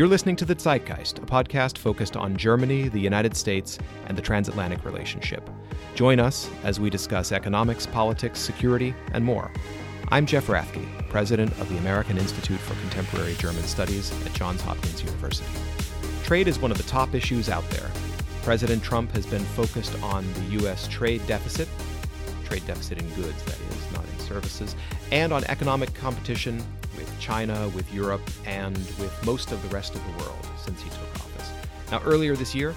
You're listening to The Zeitgeist, a podcast focused on Germany, the United States, and the transatlantic relationship. Join us as we discuss economics, politics, security, and more. I'm Jeff Rathke, president of the American Institute for Contemporary German Studies at Johns Hopkins University. Trade is one of the top issues out there. President Trump has been focused on the U.S. trade deficit, trade deficit in goods, that is, not in services, and on economic competition China, with Europe, and with most of the rest of the world since he took office. Now, earlier this year,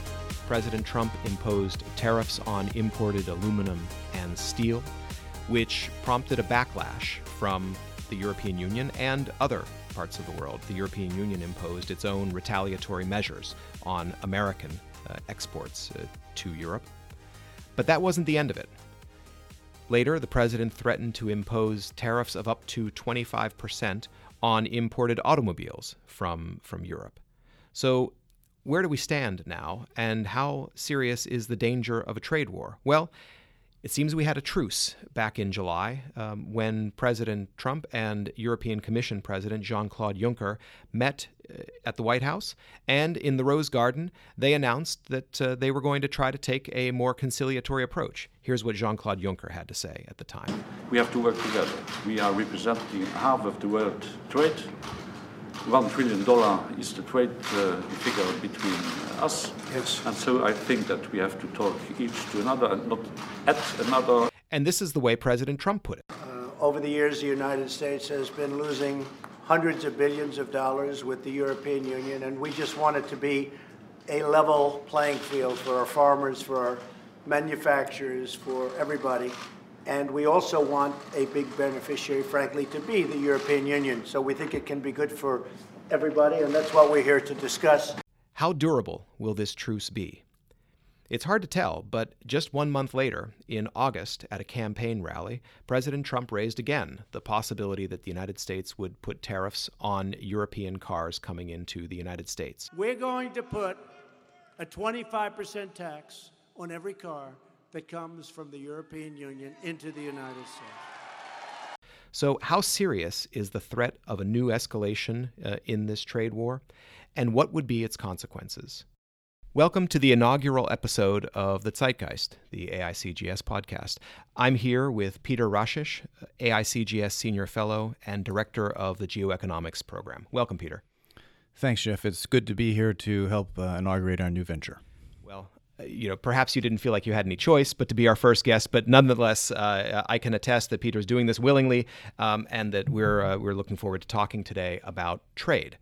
President Trump imposed tariffs on imported aluminum and steel, which prompted a backlash from the European Union and other parts of the world. The European Union imposed its own retaliatory measures on American uh, exports uh, to Europe. But that wasn't the end of it. Later, the president threatened to impose tariffs of up to 25% on imported automobiles from, from Europe. So, where do we stand now, and how serious is the danger of a trade war? Well, it seems we had a truce back in July um, when President Trump and European Commission President Jean Claude Juncker met uh, at the White House. And in the Rose Garden, they announced that uh, they were going to try to take a more conciliatory approach. Here's what Jean Claude Juncker had to say at the time We have to work together. We are representing half of the world trade. One trillion dollar is the trade uh, figure between us. Yes. And so I think that we have to talk each to another and not at another. And this is the way President Trump put it. Uh, over the years, the United States has been losing hundreds of billions of dollars with the European Union, and we just want it to be a level playing field for our farmers, for our manufacturers, for everybody. And we also want a big beneficiary, frankly, to be the European Union. So we think it can be good for everybody, and that's what we're here to discuss. How durable will this truce be? It's hard to tell, but just one month later, in August, at a campaign rally, President Trump raised again the possibility that the United States would put tariffs on European cars coming into the United States. We're going to put a 25% tax on every car that comes from the European Union into the United States. So, how serious is the threat of a new escalation uh, in this trade war? And what would be its consequences? Welcome to the inaugural episode of The Zeitgeist, the AICGS podcast. I'm here with Peter Rashish, AICGS Senior Fellow and Director of the Geoeconomics Program. Welcome, Peter. Thanks, Jeff. It's good to be here to help uh, inaugurate our new venture. Uh, you know, perhaps you didn't feel like you had any choice but to be our first guest, but nonetheless, uh, I can attest that Peter's doing this willingly, um, and that we're uh, we're looking forward to talking today about trade.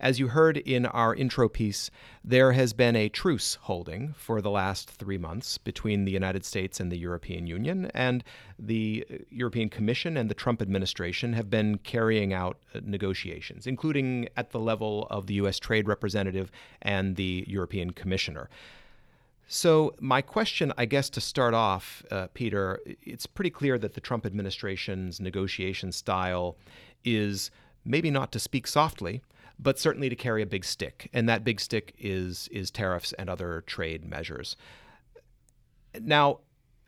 As you heard in our intro piece, there has been a truce holding for the last three months between the United States and the European Union, and the European Commission and the Trump administration have been carrying out uh, negotiations, including at the level of the U.S. Trade Representative and the European Commissioner. So, my question, I guess, to start off, uh, Peter, it's pretty clear that the Trump administration's negotiation style is maybe not to speak softly, but certainly to carry a big stick, and that big stick is is tariffs and other trade measures. Now,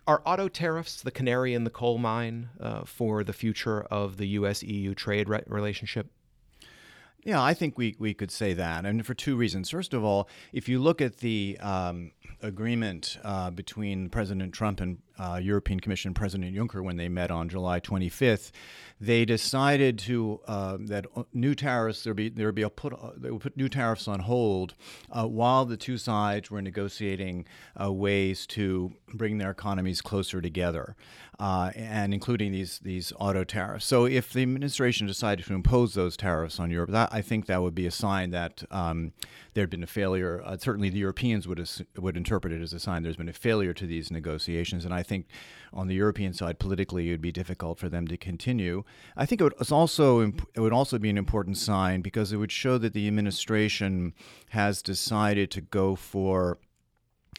are auto tariffs the canary in the coal mine uh, for the future of the U.S. EU trade re- relationship? Yeah, I think we, we could say that, and for two reasons. First of all, if you look at the um, agreement uh, between President Trump and uh, European Commission President Juncker when they met on July 25th, they decided to uh, that new tariffs there be there would be a put uh, they would put new tariffs on hold uh, while the two sides were negotiating uh, ways to bring their economies closer together, and including these these auto tariffs. So if the administration decided to impose those tariffs on Europe, that, I think that would be a sign that um, there had been a failure. certainly, the Europeans would would interpret it as a sign there's been a failure to these negotiations, and I think on the European side, politically, it would be difficult for them to continue. I think it would also it would also be an important sign because it would show that the administration has decided to go for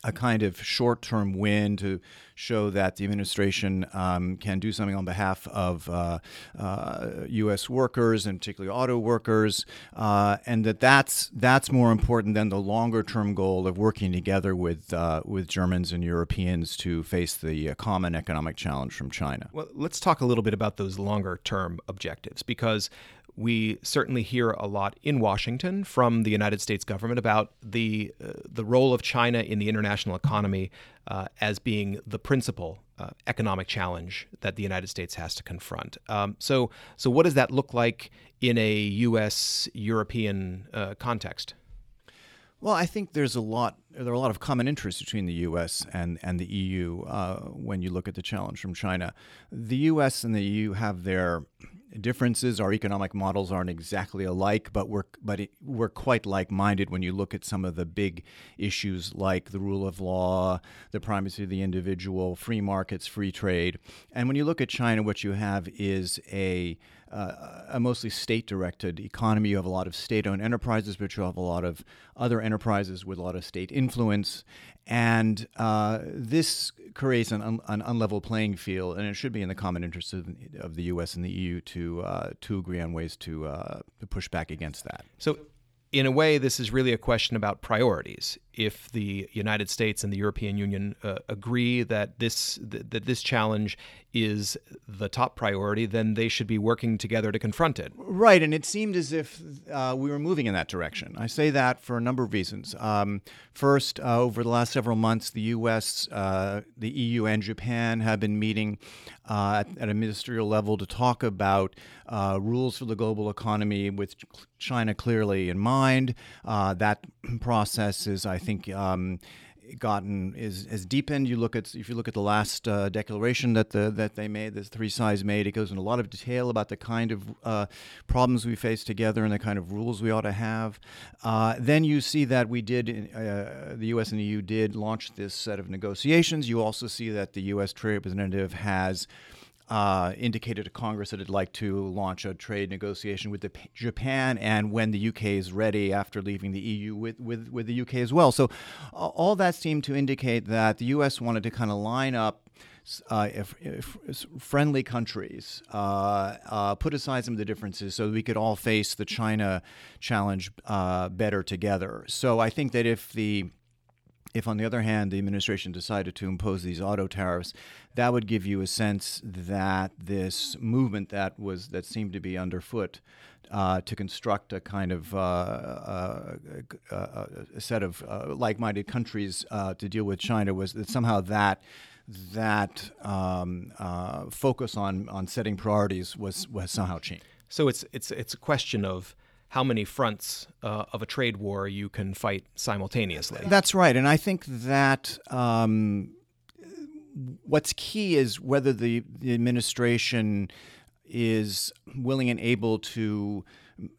a kind of short term win to show that the administration um, can do something on behalf of uh, uh, U.S. workers and particularly auto workers, uh, and that that's that's more important than the longer term goal of working together with uh, with Germans and Europeans to face the uh, common economic challenge from China. Well, let's talk a little bit about those longer term objectives because we certainly hear a lot in Washington from the United States government about the uh, the role of China in the international economy uh, as being the principal uh, economic challenge that the United States has to confront. Um, so, so what does that look like in a U.S. European uh, context? Well, I think there's a lot. There are a lot of common interests between the U.S. and and the EU uh, when you look at the challenge from China. The U.S. and the EU have their differences. Our economic models aren't exactly alike, but we're but it, we're quite like-minded when you look at some of the big issues like the rule of law, the primacy of the individual, free markets, free trade. And when you look at China, what you have is a uh, a mostly state-directed economy. You have a lot of state-owned enterprises, but you have a lot of other enterprises with a lot of state influence, and uh, this creates an, un- an unlevel playing field, and it should be in the common interest of, of the U.S. and the EU to uh, to agree on ways to, uh, to push back against that. So, in a way, this is really a question about priorities. If the United States and the European Union uh, agree that this th- that this challenge is the top priority, then they should be working together to confront it. Right, and it seemed as if uh, we were moving in that direction. I say that for a number of reasons. Um, first, uh, over the last several months, the U.S., uh, the EU, and Japan have been meeting uh, at, at, a ministerial level to talk about uh, rules for the global economy with China clearly in mind. Uh, that process is, I think, um, gotten is has deepened. You look at if you look at the last uh, declaration that the that they made, the three sides made, it goes in a lot of detail about the kind of uh, problems we face together and the kind of rules we ought to have. Uh, then you see that we did, uh, the U.S. and the EU did launch this set of negotiations. You also see that the U.S. Trade Representative has uh, indicated to Congress that it'd like to launch a trade negotiation with Japan, and when the UK is ready after leaving the EU with, with, with the UK as well. So, all that seemed to indicate that the US wanted to kind of line up. Uh, if, if friendly countries uh, uh, put aside some of the differences so we could all face the China challenge uh, better together. So I think that if the if, on the other hand, the administration decided to impose these auto tariffs, that would give you a sense that this movement that was that seemed to be underfoot uh, to construct a kind of uh, uh, uh a set of uh, like-minded countries uh, to deal with China was that somehow that that um, focus on on setting priorities was was somehow changed. So it's it's it's a question of how many fronts uh, of a trade war you can fight simultaneously. That's right. And I think that um, what's key is whether the, the administration is willing and able to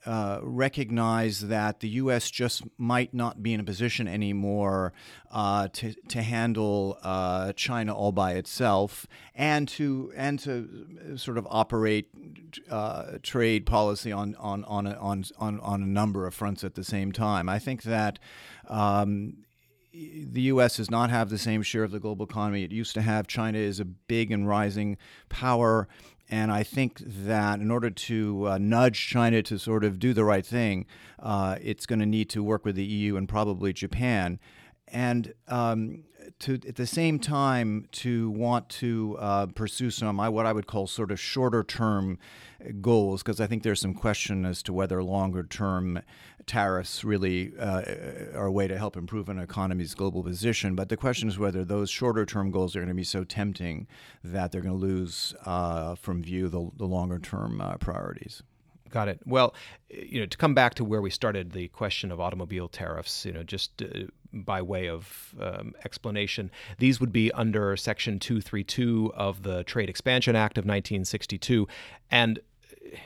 uh, recognize that the U.S. just might not be in a position anymore uh, to to handle uh, China all by itself, and to and to sort of operate uh, trade policy on on on a, on on on a number of fronts at the same time. I think that. Um, the U.S. does not have the same share of the global economy it used to have. China is a big and rising power. And I think that in order to uh, nudge China to sort of do the right thing, uh, it's going to need to work with the EU and probably Japan. And um, to at the same time to want to uh, pursue some what I would call sort of shorter term goals because I think there's some question as to whether longer term tariffs really uh, are a way to help improve an economy's global position. But the question is whether those shorter term goals are going to be so tempting that they're going to lose uh, from view the, the longer term uh, priorities. Got it. Well, you know, to come back to where we started, the question of automobile tariffs, you know, just uh, by way of um, explanation, these would be under Section 232 of the Trade Expansion Act of 1962. And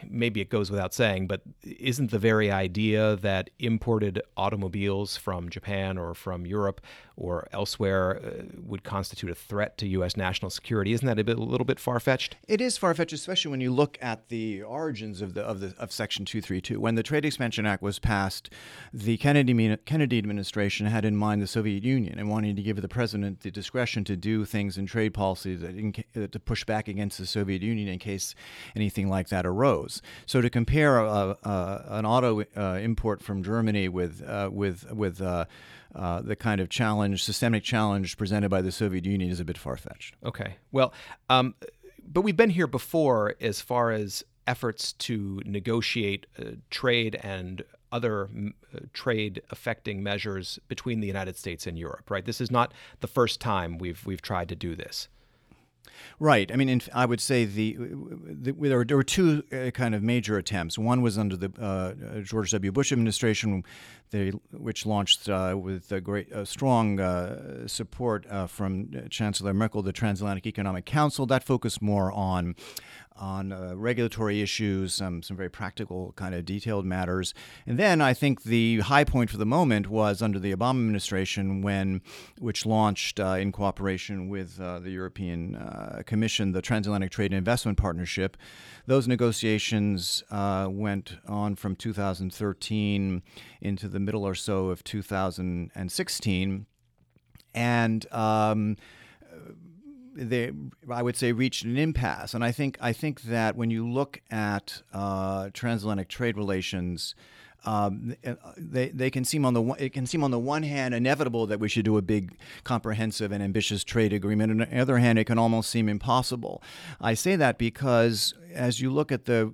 maybe it goes without saying, but isn't the very idea that imported automobiles from Japan or from Europe or elsewhere uh, would constitute a threat to U.S. national security? Isn't that a, bit, a little bit far fetched? It is far fetched, especially when you look at the origins of the of the of Section 232. When the Trade Expansion Act was passed, the Kennedy Kennedy administration had in mind the Soviet Union and wanting to give the president the discretion to do things in trade policy that in, uh, to push back against the Soviet Union in case anything like that arose. So to compare a, a, an auto uh, import from Germany with uh, with with uh, uh, the kind of challenge, systemic challenge presented by the Soviet Union is a bit far fetched. Okay. Well, um, but we've been here before as far as efforts to negotiate uh, trade and other uh, trade affecting measures between the United States and Europe, right? This is not the first time we've we've tried to do this. Right. I mean, in, I would say the, the there, were, there, were, two uh, kind of major attempts. One was under the uh, George W. Bush administration, they, which launched uh, with a great, strong uh, support uh, from Chancellor Merkel, the Transatlantic Economic Council. That focused more on on uh, regulatory issues, um, some very practical kind of detailed matters. And then I think the high point for the moment was under the Obama administration, when which launched uh, in cooperation with the European Commission the Transatlantic Trade and Investment Partnership. Those negotiations went on from 2013 into the middle or so of 2016, and um, they, I would say, reached an impasse. And I think, I think that when you look at uh, transatlantic trade relations, um, they, they can seem on the one, it can seem on the one hand inevitable that we should do a big, comprehensive, and ambitious trade agreement. And on the other hand, it can almost seem impossible. I say that because as you look at the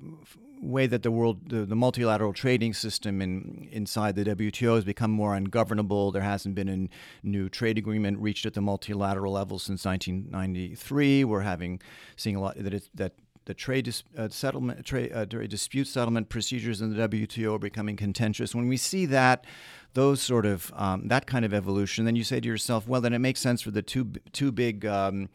way that the world, the, the, multilateral trading system in, inside the WTO has become more ungovernable. There hasn't been a new trade agreement reached at the multilateral level since 1993. We're having seeing a lot that it, that the trade uh, settlement, trade, uh, dispute settlement procedures in the WTO are becoming contentious. When we see that, those sort of um, that kind of evolution, then you say to yourself, well, then it makes sense for the two two big um,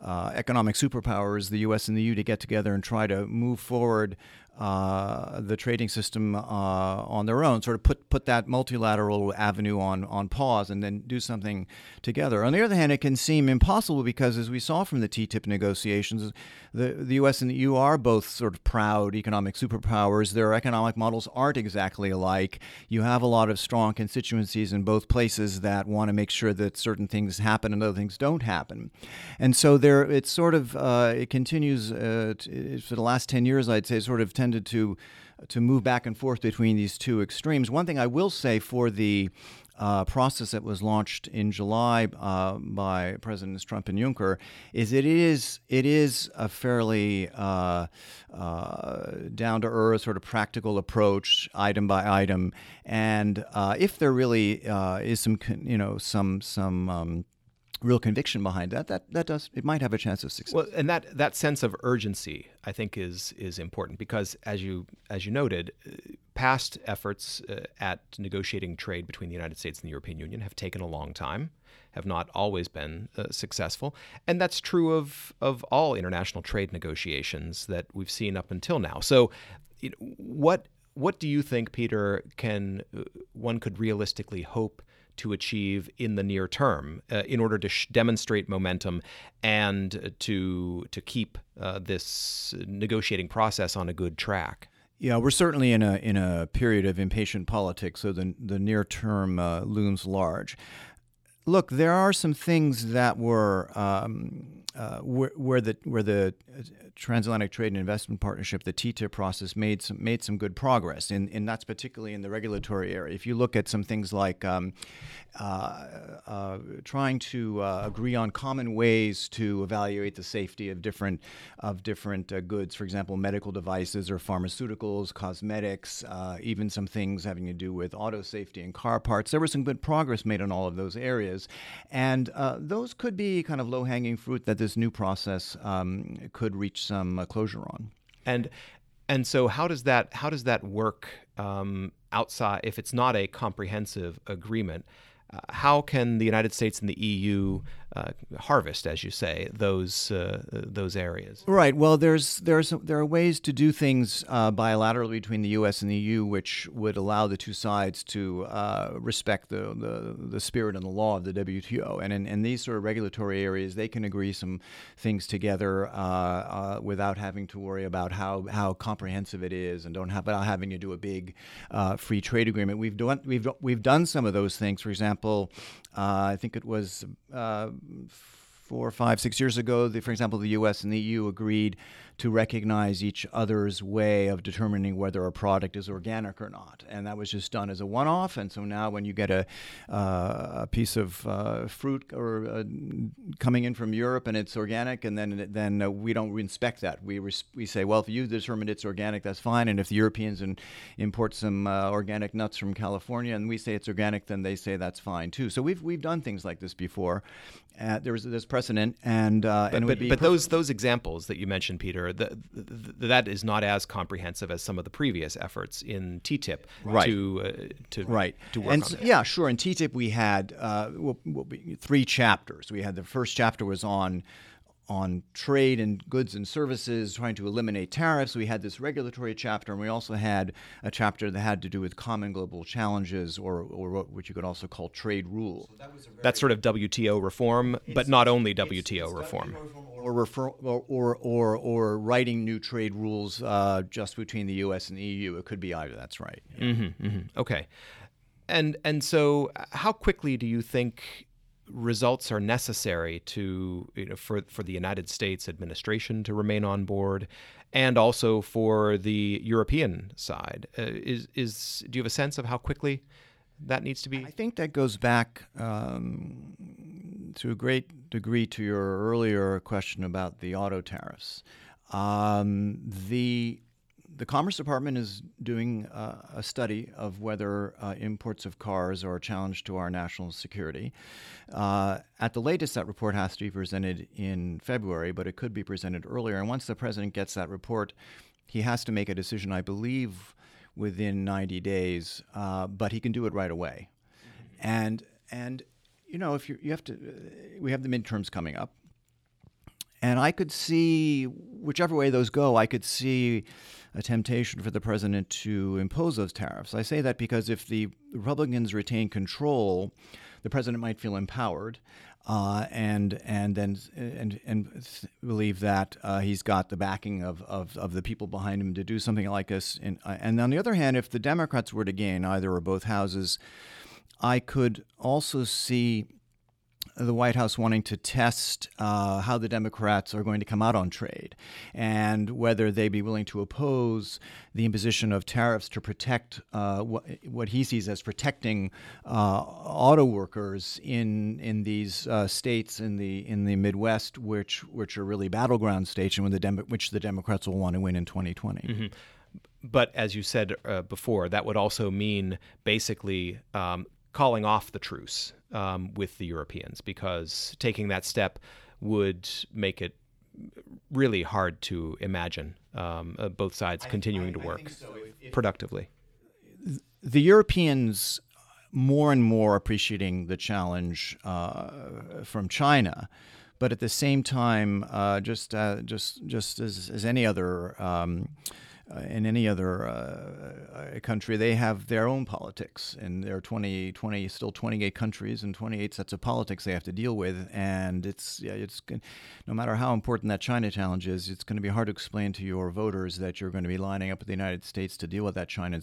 uh, economic superpowers, the U.S. and the EU, to get together and try to move forward uh, the trading system uh, on their own, sort of put put that multilateral avenue on on pause, and then do something together. On the other hand, it can seem impossible because, as we saw from the TTIP negotiations, the the U.S. and the EU are both sort of proud economic superpowers. Their economic models aren't exactly alike. You have a lot of strong constituencies in both places that want to make sure that certain things happen and other things don't happen, and so there it's sort of uh, it continues uh, for the last ten years. I'd say sort of tended to to move back and forth between these two extremes. One thing I will say for the uh, process that was launched in July uh, by Presidents Trump and Juncker is it is it is a fairly uh, uh down to earth sort of practical approach, item by item, and uh, if there really uh, is some you know some some um, real conviction behind that, that that does it might have a chance of success. Well, and that that sense of urgency, I think, is is important because as you as you noted, uh, past efforts uh, at negotiating trade between the United States and the European Union have taken a long time, have not always been uh, successful, and that's true of of all international trade negotiations that we've seen up until now. So, you know, what what do you think, Peter? Can uh, one could realistically hope? To achieve in the near term uh, in order to sh- demonstrate momentum and to to keep uh, this negotiating process on a good track. Yeah, we're certainly in a in a period of impatient politics, so the the near term uh, looms large. Look, there are some things that were um, uh, where, where, the where the uh, transatlantic trade and investment partnership, the TTIP process, made some made some good progress, and, and that's particularly in the regulatory area. If you look at some things like um, uh, uh, trying to uh, agree on common ways to evaluate the safety of different of different goods, for example, medical devices or pharmaceuticals, cosmetics, even some things having to do with auto safety and car parts. There was some good progress made in all of those areas, and those could be kind of low hanging fruit that this new process um, could reach some uh, closure on. And and so how does that how does that work um, outside if it's not a comprehensive agreement? Uh, how can the United States and the EU uh, harvest, as you say, those uh, those areas? Right. Well, there's there's there are ways to do things uh, bilaterally between the U.S. and the EU, which would allow the two sides to uh, respect the, the, the spirit and the law of the WTO. And in, in, these sort of regulatory areas, they can agree some things together uh, without having to worry about how how comprehensive it is, and don't have without having to do a big free trade agreement. We've done we've we've done some of those things. For example, Uh, I think it was uh, four, five, six years ago, the, for example, the U.S. and the EU agreed to recognize each other's way of determining whether a product is organic or not, and that was just done as a one-off. And so now, when you get a, uh, a piece of uh, fruit or uh, coming in from Europe and it's organic, and then then we don't inspect that. We res- we say, well, if you determined it's organic, that's fine. And if the Europeans in, import some uh, organic nuts from California and we say it's organic, then they say that's fine too. So we've we've done things like this before. Uh, there's this precedent, and uh, but, and but, but those those examples that you mentioned, Peter, the, the, that is not as comprehensive as some of the previous efforts in TTIP right. to uh, to right to work and on so. Yeah, sure. In TTIP, we had uh, three chapters. We had the first chapter was on on trade and goods and services, trying to eliminate tariffs. We had this regulatory chapter, and we also had a chapter that had to do with common global challenges, or, or what you could also call trade rules. So that That's sort of WTO reform, but not only WTO it's, it's reform. WTO reform or, refer, or, or, or, or, writing new trade rules uh, just between the U.S. and the EU. It could be either. That's right. Yeah. Mm-hmm, mm-hmm. Okay. And and so, how quickly do you think results are necessary to you know, for for the United States administration to remain on board, and also for the European side. Uh, is is do you have a sense of how quickly that needs to be? I think that goes back um, to a great degree to your earlier question about the auto tariffs. Um, the the Commerce Department is doing uh, a study of whether uh, imports of cars are a challenge to our national security. Uh, at the latest, that report has to be presented in February, but it could be presented earlier. And once the president gets that report, he has to make a decision, I believe, within 90 days, uh, but he can do it right away. And and you know, if you you have to, uh, we have the midterms coming up, and I could see whichever way those go, I could see a temptation for the president to impose those tariffs. I say that because if the Republicans retain control, the president might feel empowered. Uh, and and then and and believe that uh, he's got the backing of, of, of, the people behind him to do something like this. And, uh, and on the other hand, if the Democrats were to gain either or both houses, I could also see the White House wanting to test uh, how the Democrats are going to come out on trade and whether they'd be willing to oppose the imposition of tariffs to protect uh, what, what, he sees as protecting uh, auto workers in in these uh, states in the in the Midwest, which which are really battleground states, and the Demo- which the Democrats will want to win in 2020. Mm-hmm but as you said uh, before, that would also mean basically um, calling off the truce um, with the Europeans because taking that step would make it really hard to imagine um, uh, both sides continuing I, I, to work so. if, if productively. The Europeans more and more appreciating the challenge uh, from China, but at the same time, uh, just uh, just just as, as any other. Um, uh, in any other uh, country, they have their own politics, and there are 20, 20, still 28 countries and 28 sets of politics they have to deal with. And it's, yeah, it's no matter how important that China challenge is, it's going to be hard to explain to your voters that you're going to be lining up with the United States to deal with that China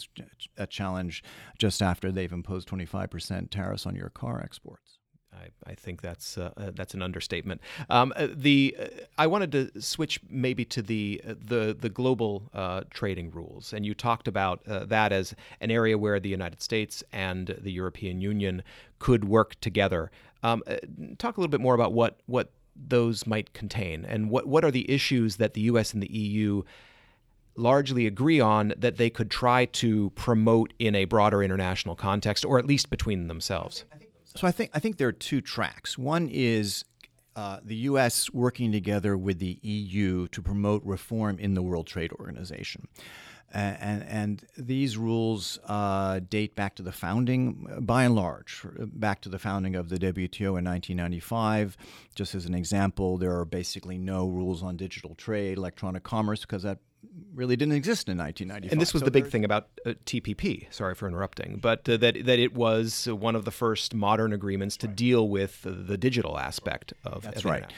challenge just after they've imposed 25% tariffs on your car exports. I, I think that's uh, uh, that's an understatement. Um, uh, the uh, I wanted to switch maybe to the uh, the the global uh, trading rules, and you talked about that as an area where the United States and the European Union could work together. Um, talk a little bit more about what what those might contain, and what what are the issues that the U.S. and the EU largely agree on that they could try to promote in a broader international context, or at least between themselves. So I think I think there are two tracks. One is uh, the U.S. working together with the EU to promote reform in the World Trade Organization. And, and, these rules uh, date back to the founding, by and large, back to the founding of the WTO in 1995. Just as an example, there are basically no rules on digital trade, electronic commerce, because that really didn't exist in 1995. And this was so the big thing about uh, TPP. Sorry for interrupting, but uh, that that it was one of the first modern agreements to right. deal with the digital aspect of. That's right.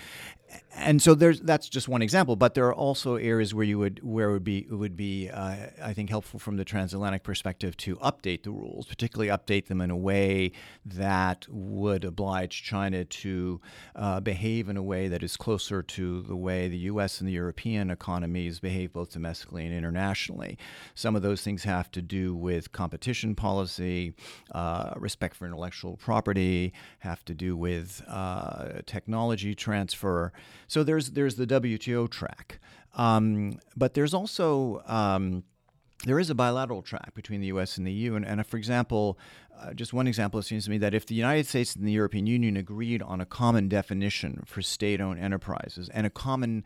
And so there's that's just one example, but there are also areas where you would where it would be it would be uh, I think helpful from the transatlantic perspective to update the rules, particularly update them in a way that would oblige China to uh, behave in a way that is closer to the way the U.S. and the European economies behave both domestically and internationally. Some of those things have to do with competition policy, uh, respect for intellectual property, have to do with uh, technology transfer. So there's there's the WTO track, um, but there's also um, there is a bilateral track between the U.S. and the EU. And, and for example, uh, just one example, it seems to me that if the United States and the European Union agreed on a common definition for state-owned enterprises and a common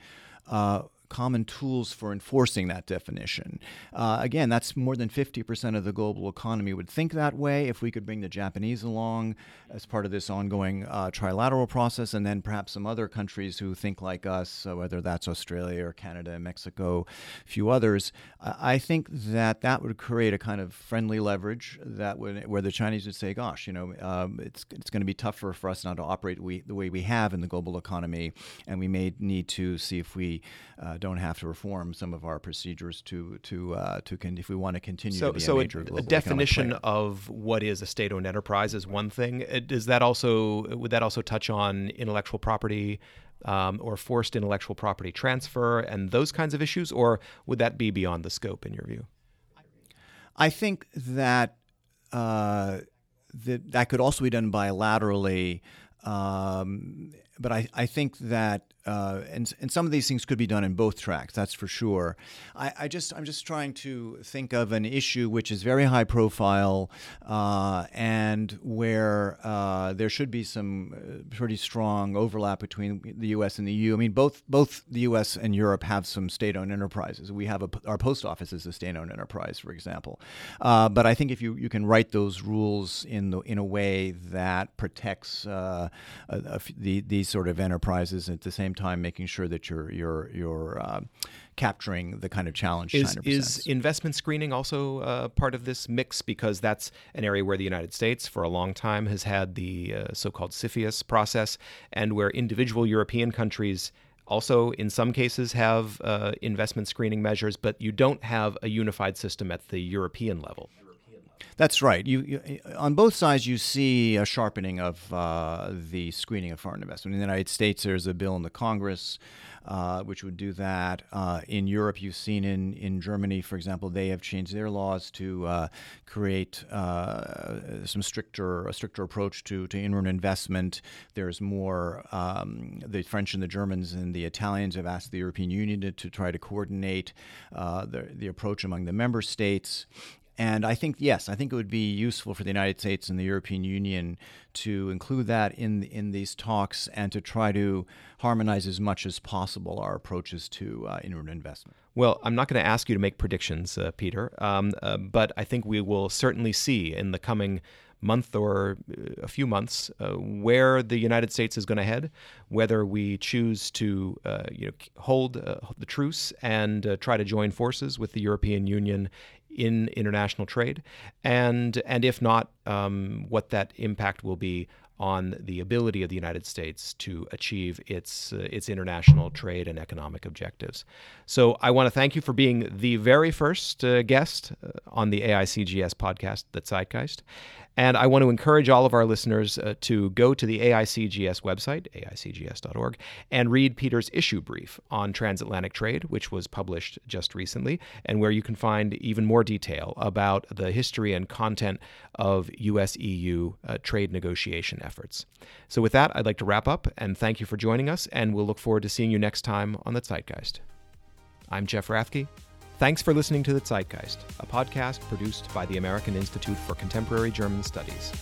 uh, common tools for enforcing that definition. Uh, again, that's more than 50% of the global economy would think that way. If we could bring the Japanese along as part of this ongoing uh, trilateral process, and then perhaps some other countries who think like us, uh, whether that's Australia or Canada, Mexico, a few others, I think that that would create a kind of friendly leverage that would, where the Chinese would say, gosh, you know, um, it's, it's going to be tougher for us now to operate we, the way we have in the global economy, and we may need to see if we uh, don't have to reform some of our procedures to to uh, to con- if we want to continue so, to be so a major a, a definition of what is a state-owned enterprise is one thing. Uh, does that also would that also touch on intellectual property? Um, or forced intellectual property transfer and those kinds of issues, or would that be beyond the scope in your view? I think that uh, that that could also be done bilaterally. Um, but I, I think that uh, and and some of these things could be done in both tracks. That's for sure. I, I just I'm just trying to think of an issue which is very high profile uh, and where uh, there should be some uh, pretty strong overlap between the U.S. and the EU. I mean, both both the U.S. and Europe have some state-owned enterprises. We have a, our post office is a state-owned enterprise, for example. Uh, but I think if you, you can write those rules in the in a way that protects the, these sort of enterprises at the same time making sure that you're you're you're uh, capturing the kind of challenge is, China is investment screening also uh, part of this mix? Because that's an area where the United States for a long time has had the uh, so-called CFIUS process and where individual European countries also in some cases have uh, investment screening measures but you don't have a unified system at the European level that's right. You, you, on both sides, you see a sharpening of uh, the screening of foreign investment. In the United States, there's a bill in the Congress uh, which would do that. Uh, in Europe, you've seen in, in Germany, for example, they have changed their laws to uh, create uh, some stricter a stricter approach to, to inward investment. There's more. Um, the French and the Germans and the Italians have asked the European Union to, to try to coordinate uh, the, the approach among the member states. And I think yes, I think it would be useful for the United States and the European Union to include that in in these talks and to try to harmonize as much as possible our approaches to uh, inward investment. Well, I'm not going to ask you to make predictions, uh, Peter, um, uh, but I think we will certainly see in the coming month or uh, a few months uh, where the United States is going to head, whether we choose to uh, you know, hold uh, the truce and uh, try to join forces with the European Union in international trade, and and if not, um, what that impact will be on the ability of the United States to achieve its uh, its international trade and economic objectives. So I want to thank you for being the very first uh, guest uh, on the AICGS podcast, The Zeitgeist. And I want to encourage all of our listeners uh, to go to the AICGS website, aicgs.org, and read Peter's issue brief on transatlantic trade, which was published just recently, and where you can find even more detail about the history and content of US EU uh, trade negotiation efforts. So, with that, I'd like to wrap up and thank you for joining us, and we'll look forward to seeing you next time on The Zeitgeist. I'm Jeff Rathke. Thanks for listening to The Zeitgeist, a podcast produced by the American Institute for Contemporary German Studies.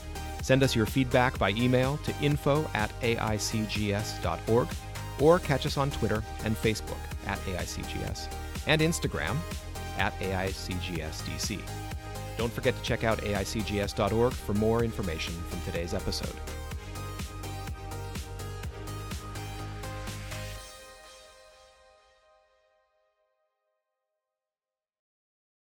Send us your feedback by email to info at aicgs.org or catch us on Twitter and Facebook at AICGS and Instagram at AICGSDC. Don't forget to check out aicgs.org for more information from today's episode.